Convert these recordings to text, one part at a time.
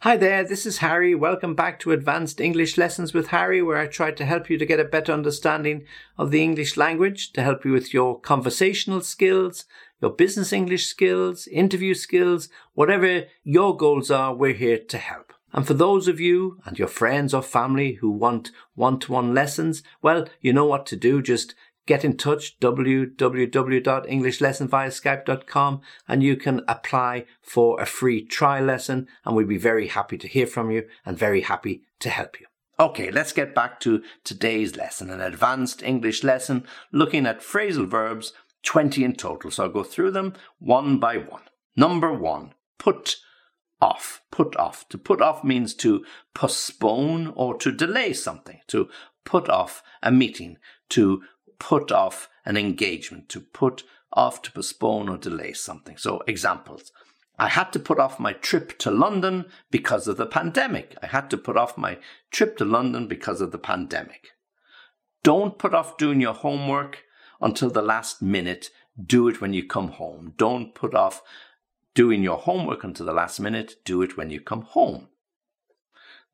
Hi there, this is Harry. Welcome back to Advanced English Lessons with Harry, where I try to help you to get a better understanding of the English language, to help you with your conversational skills, your business English skills, interview skills, whatever your goals are, we're here to help. And for those of you and your friends or family who want one-to-one lessons, well, you know what to do. Just get in touch www.englishlessonviaskype.com and you can apply for a free trial lesson and we'd be very happy to hear from you and very happy to help you. Okay, let's get back to today's lesson, an advanced English lesson looking at phrasal verbs, 20 in total. So I'll go through them one by one. Number one, put off. Put off. To put off means to postpone or to delay something, to put off a meeting, to put off an engagement, to put off, to postpone or delay something. So, examples. I had to put off my trip to London because of the pandemic. I had to put off my trip to London because of the pandemic. Don't put off doing your homework until the last minute. Do it when you come home. Don't put off doing your homework until the last minute. Do it when you come home.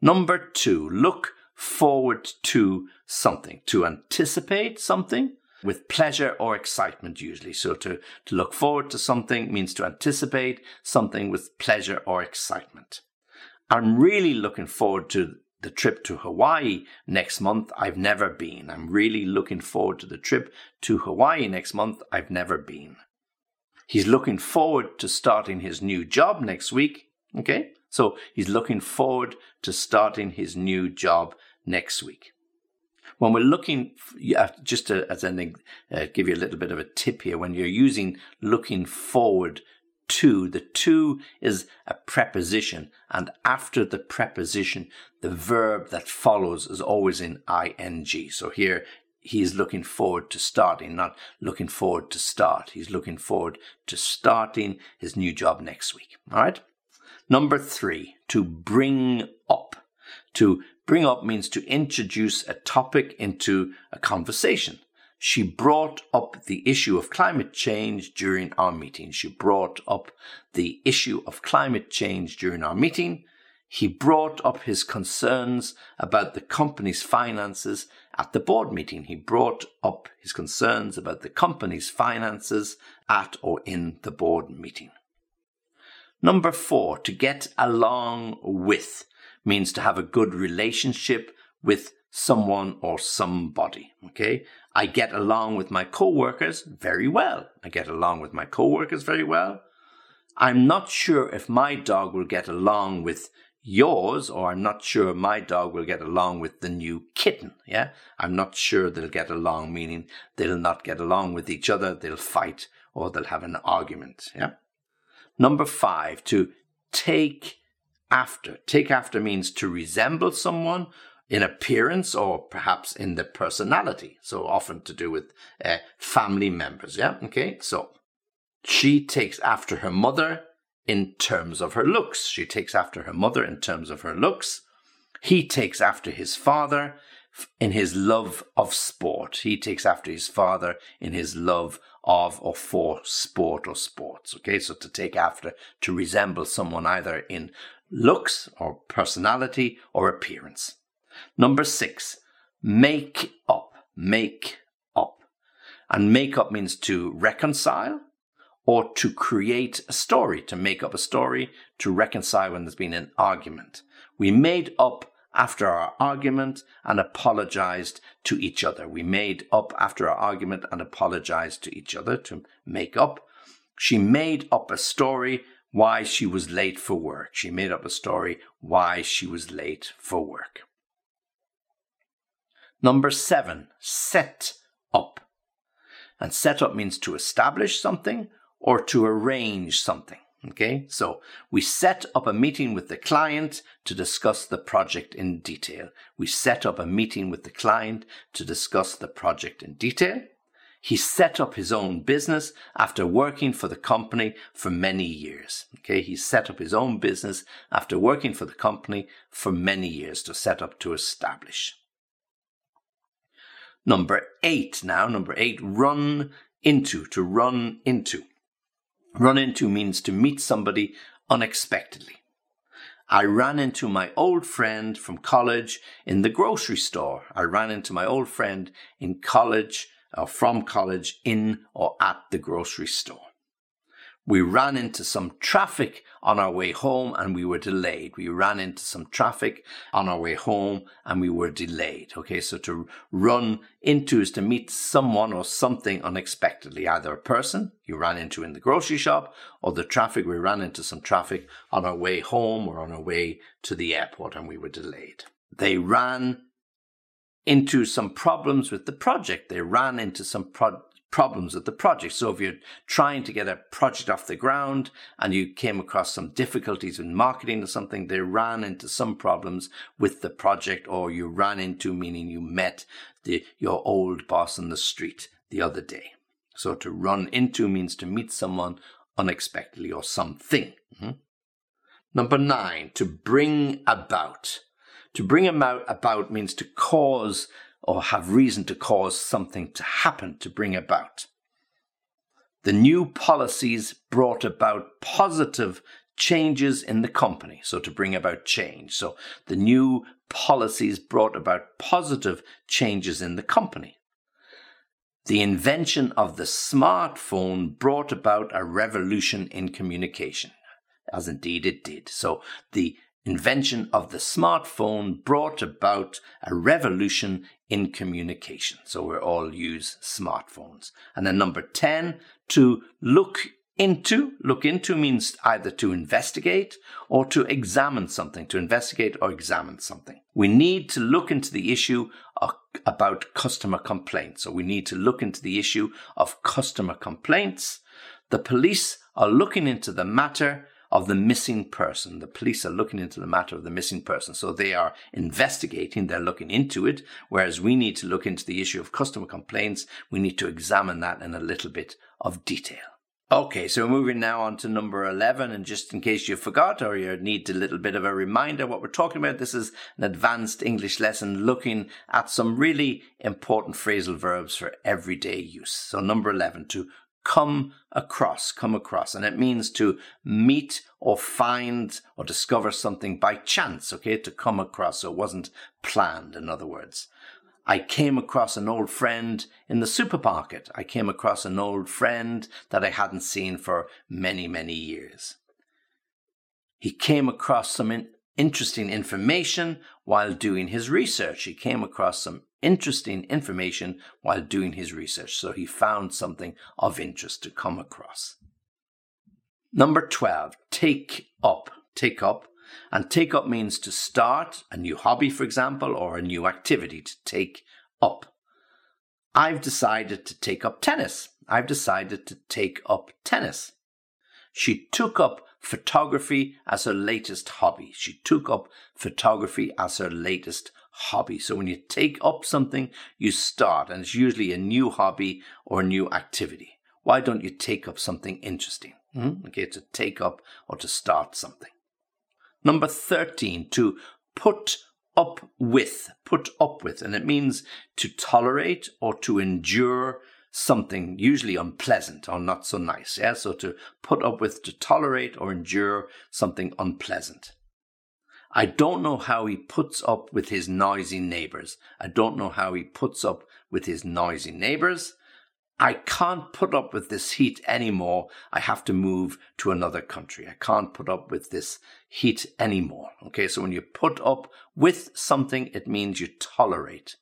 Number two, look forward to something, to anticipate something with pleasure or excitement usually. So to, to look forward to something means to anticipate something with pleasure or excitement. I'm really looking forward to the trip to Hawaii next month. I've never been. I'm really looking forward to the trip to Hawaii next month. I've never been. He's looking forward to starting his new job next week. Okay. So he's looking forward to starting his new job next week. When we're looking, just to, as an uh, give you a little bit of a tip here, when you're using looking forward to, the to is a preposition, and after the preposition, the verb that follows is always in ing. So here he is looking forward to starting, not looking forward to start. He's looking forward to starting his new job next week. All right. Number three, to bring up. To bring up means to introduce a topic into a conversation. She brought up the issue of climate change during our meeting. She brought up the issue of climate change during our meeting. He brought up his concerns about the company's finances at the board meeting. He brought up his concerns about the company's finances at or in the board meeting. Number four, to get along with means to have a good relationship with someone or somebody. Okay. I get along with my coworkers very well. I get along with my coworkers very well. I'm not sure if my dog will get along with yours, or I'm not sure my dog will get along with the new kitten. Yeah. I'm not sure they'll get along, meaning they'll not get along with each other. They'll fight or they'll have an argument. Yeah. Number five, to take after. Take after means to resemble someone in appearance or perhaps in the personality. So often to do with uh, family members. Yeah. Okay. So she takes after her mother in terms of her looks. She takes after her mother in terms of her looks. He takes after his father in his love of sport. He takes after his father in his love of or for sport or sports. Okay, so to take after, to resemble someone either in looks or personality or appearance. Number six, make up. Make up. And make up means to reconcile or to create a story, to make up a story, to reconcile when there's been an argument. We made up after our argument and apologized to each other. We made up after our argument and apologized to each other to make up. She made up a story why she was late for work. She made up a story why she was late for work. Number seven, set up. And set up means to establish something or to arrange something. Okay, so we set up a meeting with the client to discuss the project in detail. We set up a meeting with the client to discuss the project in detail. He set up his own business after working for the company for many years. Okay, he set up his own business after working for the company for many years to set up to establish. Number eight now, number eight, run into, to run into. Run into means to meet somebody unexpectedly. I ran into my old friend from college in the grocery store. I ran into my old friend in college or from college in or at the grocery store. We ran into some traffic on our way home and we were delayed. We ran into some traffic on our way home and we were delayed. Okay, so to run into is to meet someone or something unexpectedly, either a person you ran into in the grocery shop or the traffic. We ran into some traffic on our way home or on our way to the airport and we were delayed. They ran into some problems with the project. They ran into some pro- problems with the project. So if you're trying to get a project off the ground and you came across some difficulties in marketing or something, they ran into some problems with the project or you ran into, meaning you met the, your old boss in the street the other day. So to run into means to meet someone unexpectedly or something. Mm-hmm. Number nine, to bring about. To bring about, about means to cause or have reason to cause something to happen, to bring about. The new policies brought about positive changes in the company, so to bring about change. So the new policies brought about positive changes in the company. The invention of the smartphone brought about a revolution in communication, as indeed it did. So the invention of the smartphone brought about a revolution in communication. So we all use smartphones. And then number 10, to look into. Look into means either to investigate or to examine something, to investigate or examine something. We need to look into the issue about customer complaints. So we need to look into the issue of customer complaints. The police are looking into the matter of the missing person. The police are looking into the matter of the missing person. So they are investigating, they're looking into it, whereas we need to look into the issue of customer complaints. We need to examine that in a little bit of detail. Okay, so moving now on to number 11, and just in case you forgot or you need a little bit of a reminder what we're talking about, this is an advanced English lesson looking at some really important phrasal verbs for everyday use. So number 11, to come across, come across. And it means to meet or find or discover something by chance, okay? To come across. So it wasn't planned, in other words. I came across an old friend in the supermarket. I came across an old friend that I hadn't seen for many, many years. He came across some in- interesting information while doing his research. He came across some interesting information while doing his research, so he found something of interest to come across. Number 12, take up. Take up. And take up means to start a new hobby, for example, or a new activity to take up. I've decided to take up tennis. I've decided to take up tennis. She took up photography as her latest hobby. She took up photography as her latest hobby. So when you take up something, you start, and it's usually a new hobby or a new activity. Why don't you take up something interesting? Mm-hmm. Okay, to take up or to start something. Number 13, to put up with, put up with, and it means to tolerate or to endure something usually unpleasant or not so nice. Yeah, so to put up with, to tolerate or endure something unpleasant. I don't know how he puts up with his noisy neighbors. I don't know how he puts up with his noisy neighbors. I can't put up with this heat anymore. I have to move to another country. I can't put up with this heat anymore. Okay, so when you put up with something, it means you tolerate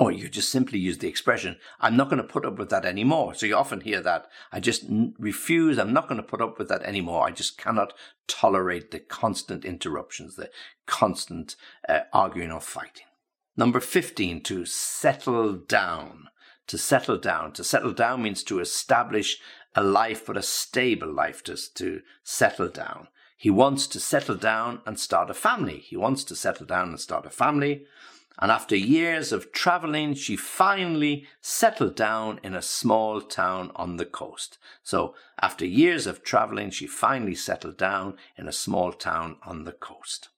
or you just simply use the expression, I'm not going to put up with that anymore. So you often hear that. I just refuse. I'm not going to put up with that anymore. I just cannot tolerate the constant interruptions, the constant uh, arguing or fighting. Number 15, to settle down. To settle down. To settle down means to establish a life, but a stable life, to settle down. He wants to settle down and start a family. He wants to settle down and start a family and after years of traveling, she finally settled down in a small town on the coast. So, after years of traveling, she finally settled down in a small town on the coast.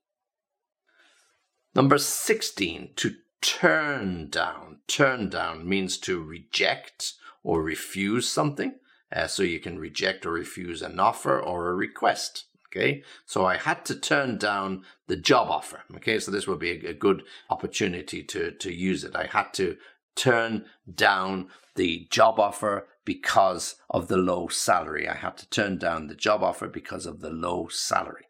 Number 16, to turn down. Turn down means to reject or refuse something. Uh, so you can reject or refuse an offer or a request. Okay, so I had to turn down the job offer. Okay, so this would be a, a good opportunity to, to use it. I had to turn down the job offer because of the low salary. I had to turn down the job offer because of the low salary.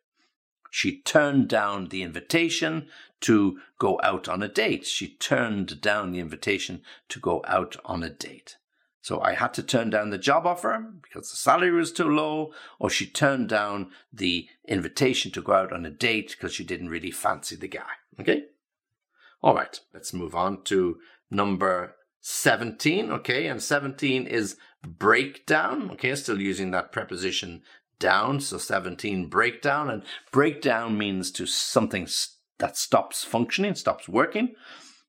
She turned down the invitation to go out on a date. She turned down the invitation to go out on a date. So I had to turn down the job offer because the salary was too low, or she turned down the invitation to go out on a date because she didn't really fancy the guy. Okay? All right, let's move on to number 17. Okay, and 17 is breakdown. Okay, still using that preposition down. So 17 breakdown, and breakdown means to something that stops functioning, stops working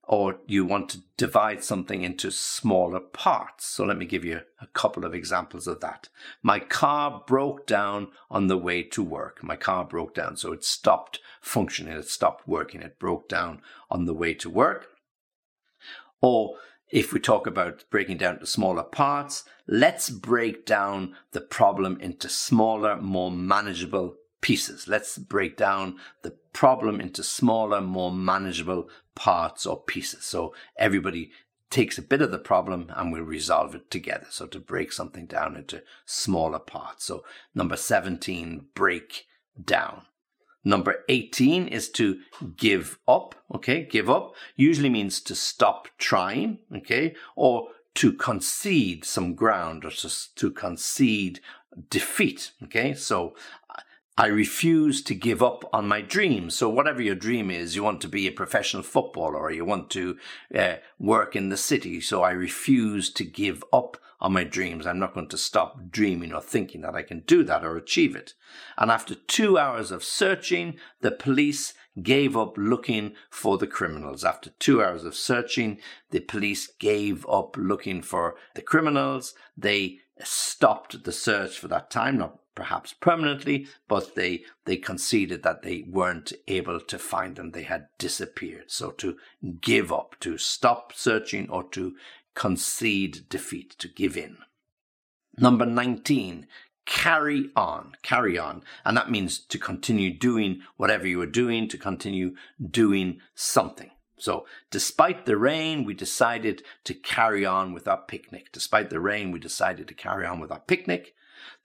or you want to divide something into smaller parts. So let me give you a couple of examples of that. My car broke down on the way to work. My car broke down, so it stopped functioning, it stopped working, it broke down on the way to work. Or if we talk about breaking down to smaller parts, let's break down the problem into smaller, more manageable pieces. Let's break down the problem into smaller, more manageable parts or pieces. So everybody takes a bit of the problem and we'll resolve it together. So to break something down into smaller parts. So number 17, break down. Number 18 is to give up. Okay. Give up usually means to stop trying. Okay. Or to concede some ground or to, to concede defeat. Okay. So I refuse to give up on my dreams. So, whatever your dream is, you want to be a professional footballer or you want to uh, work in the city. So, I refuse to give up on my dreams. I'm not going to stop dreaming or thinking that I can do that or achieve it. And after two hours of searching, the police gave up looking for the criminals. After two hours of searching, the police gave up looking for the criminals. They stopped the search for that time, not perhaps permanently, but they they conceded that they weren't able to find them. They had disappeared. So to give up, to stop searching, or to concede defeat, to give in. Number 19, carry on, carry on. And that means to continue doing whatever you are doing, to continue doing something. So, despite the rain, we decided to carry on with our picnic. Despite the rain, we decided to carry on with our picnic.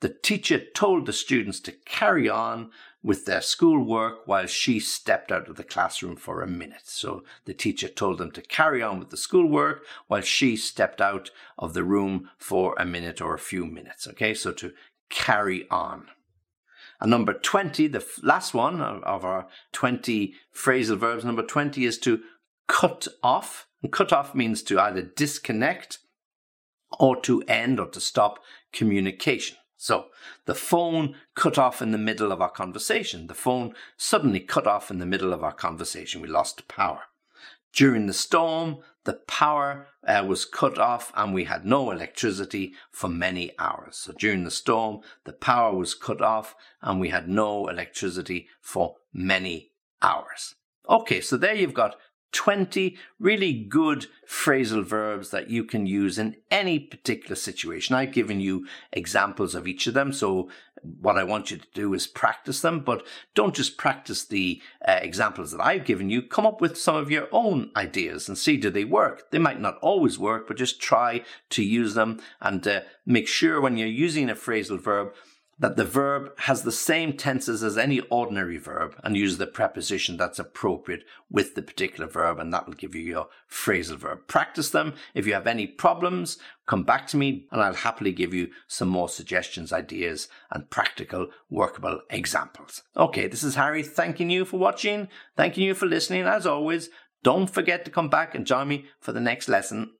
The teacher told the students to carry on with their schoolwork while she stepped out of the classroom for a minute. So the teacher told them to carry on with the schoolwork while she stepped out of the room for a minute or a few minutes. Okay, so to carry on. And number 20, the last one of our 20 phrasal verbs, number 20 is to cut off. And cut off means to either disconnect or to end or to stop communication. So the phone cut off in the middle of our conversation. The phone suddenly cut off in the middle of our conversation. We lost power. During the storm, the power uh, was cut off and we had no electricity for many hours. So during the storm, the power was cut off and we had no electricity for many hours. Okay, so there you've got 20 really good phrasal verbs that you can use in any particular situation. I've given you examples of each of them. So what I want you to do is practice them, but don't just practice the uh, examples that I've given you. Come up with some of your own ideas and see do they work. They might not always work, but just try to use them and uh, make sure when you're using a phrasal verb that the verb has the same tenses as any ordinary verb and use the preposition that's appropriate with the particular verb, and that will give you your phrasal verb. Practice them. If you have any problems, come back to me and I'll happily give you some more suggestions, ideas, and practical workable examples. Okay, this is Harry thanking you for watching, thanking you for listening. As always, don't forget to come back and join me for the next lesson.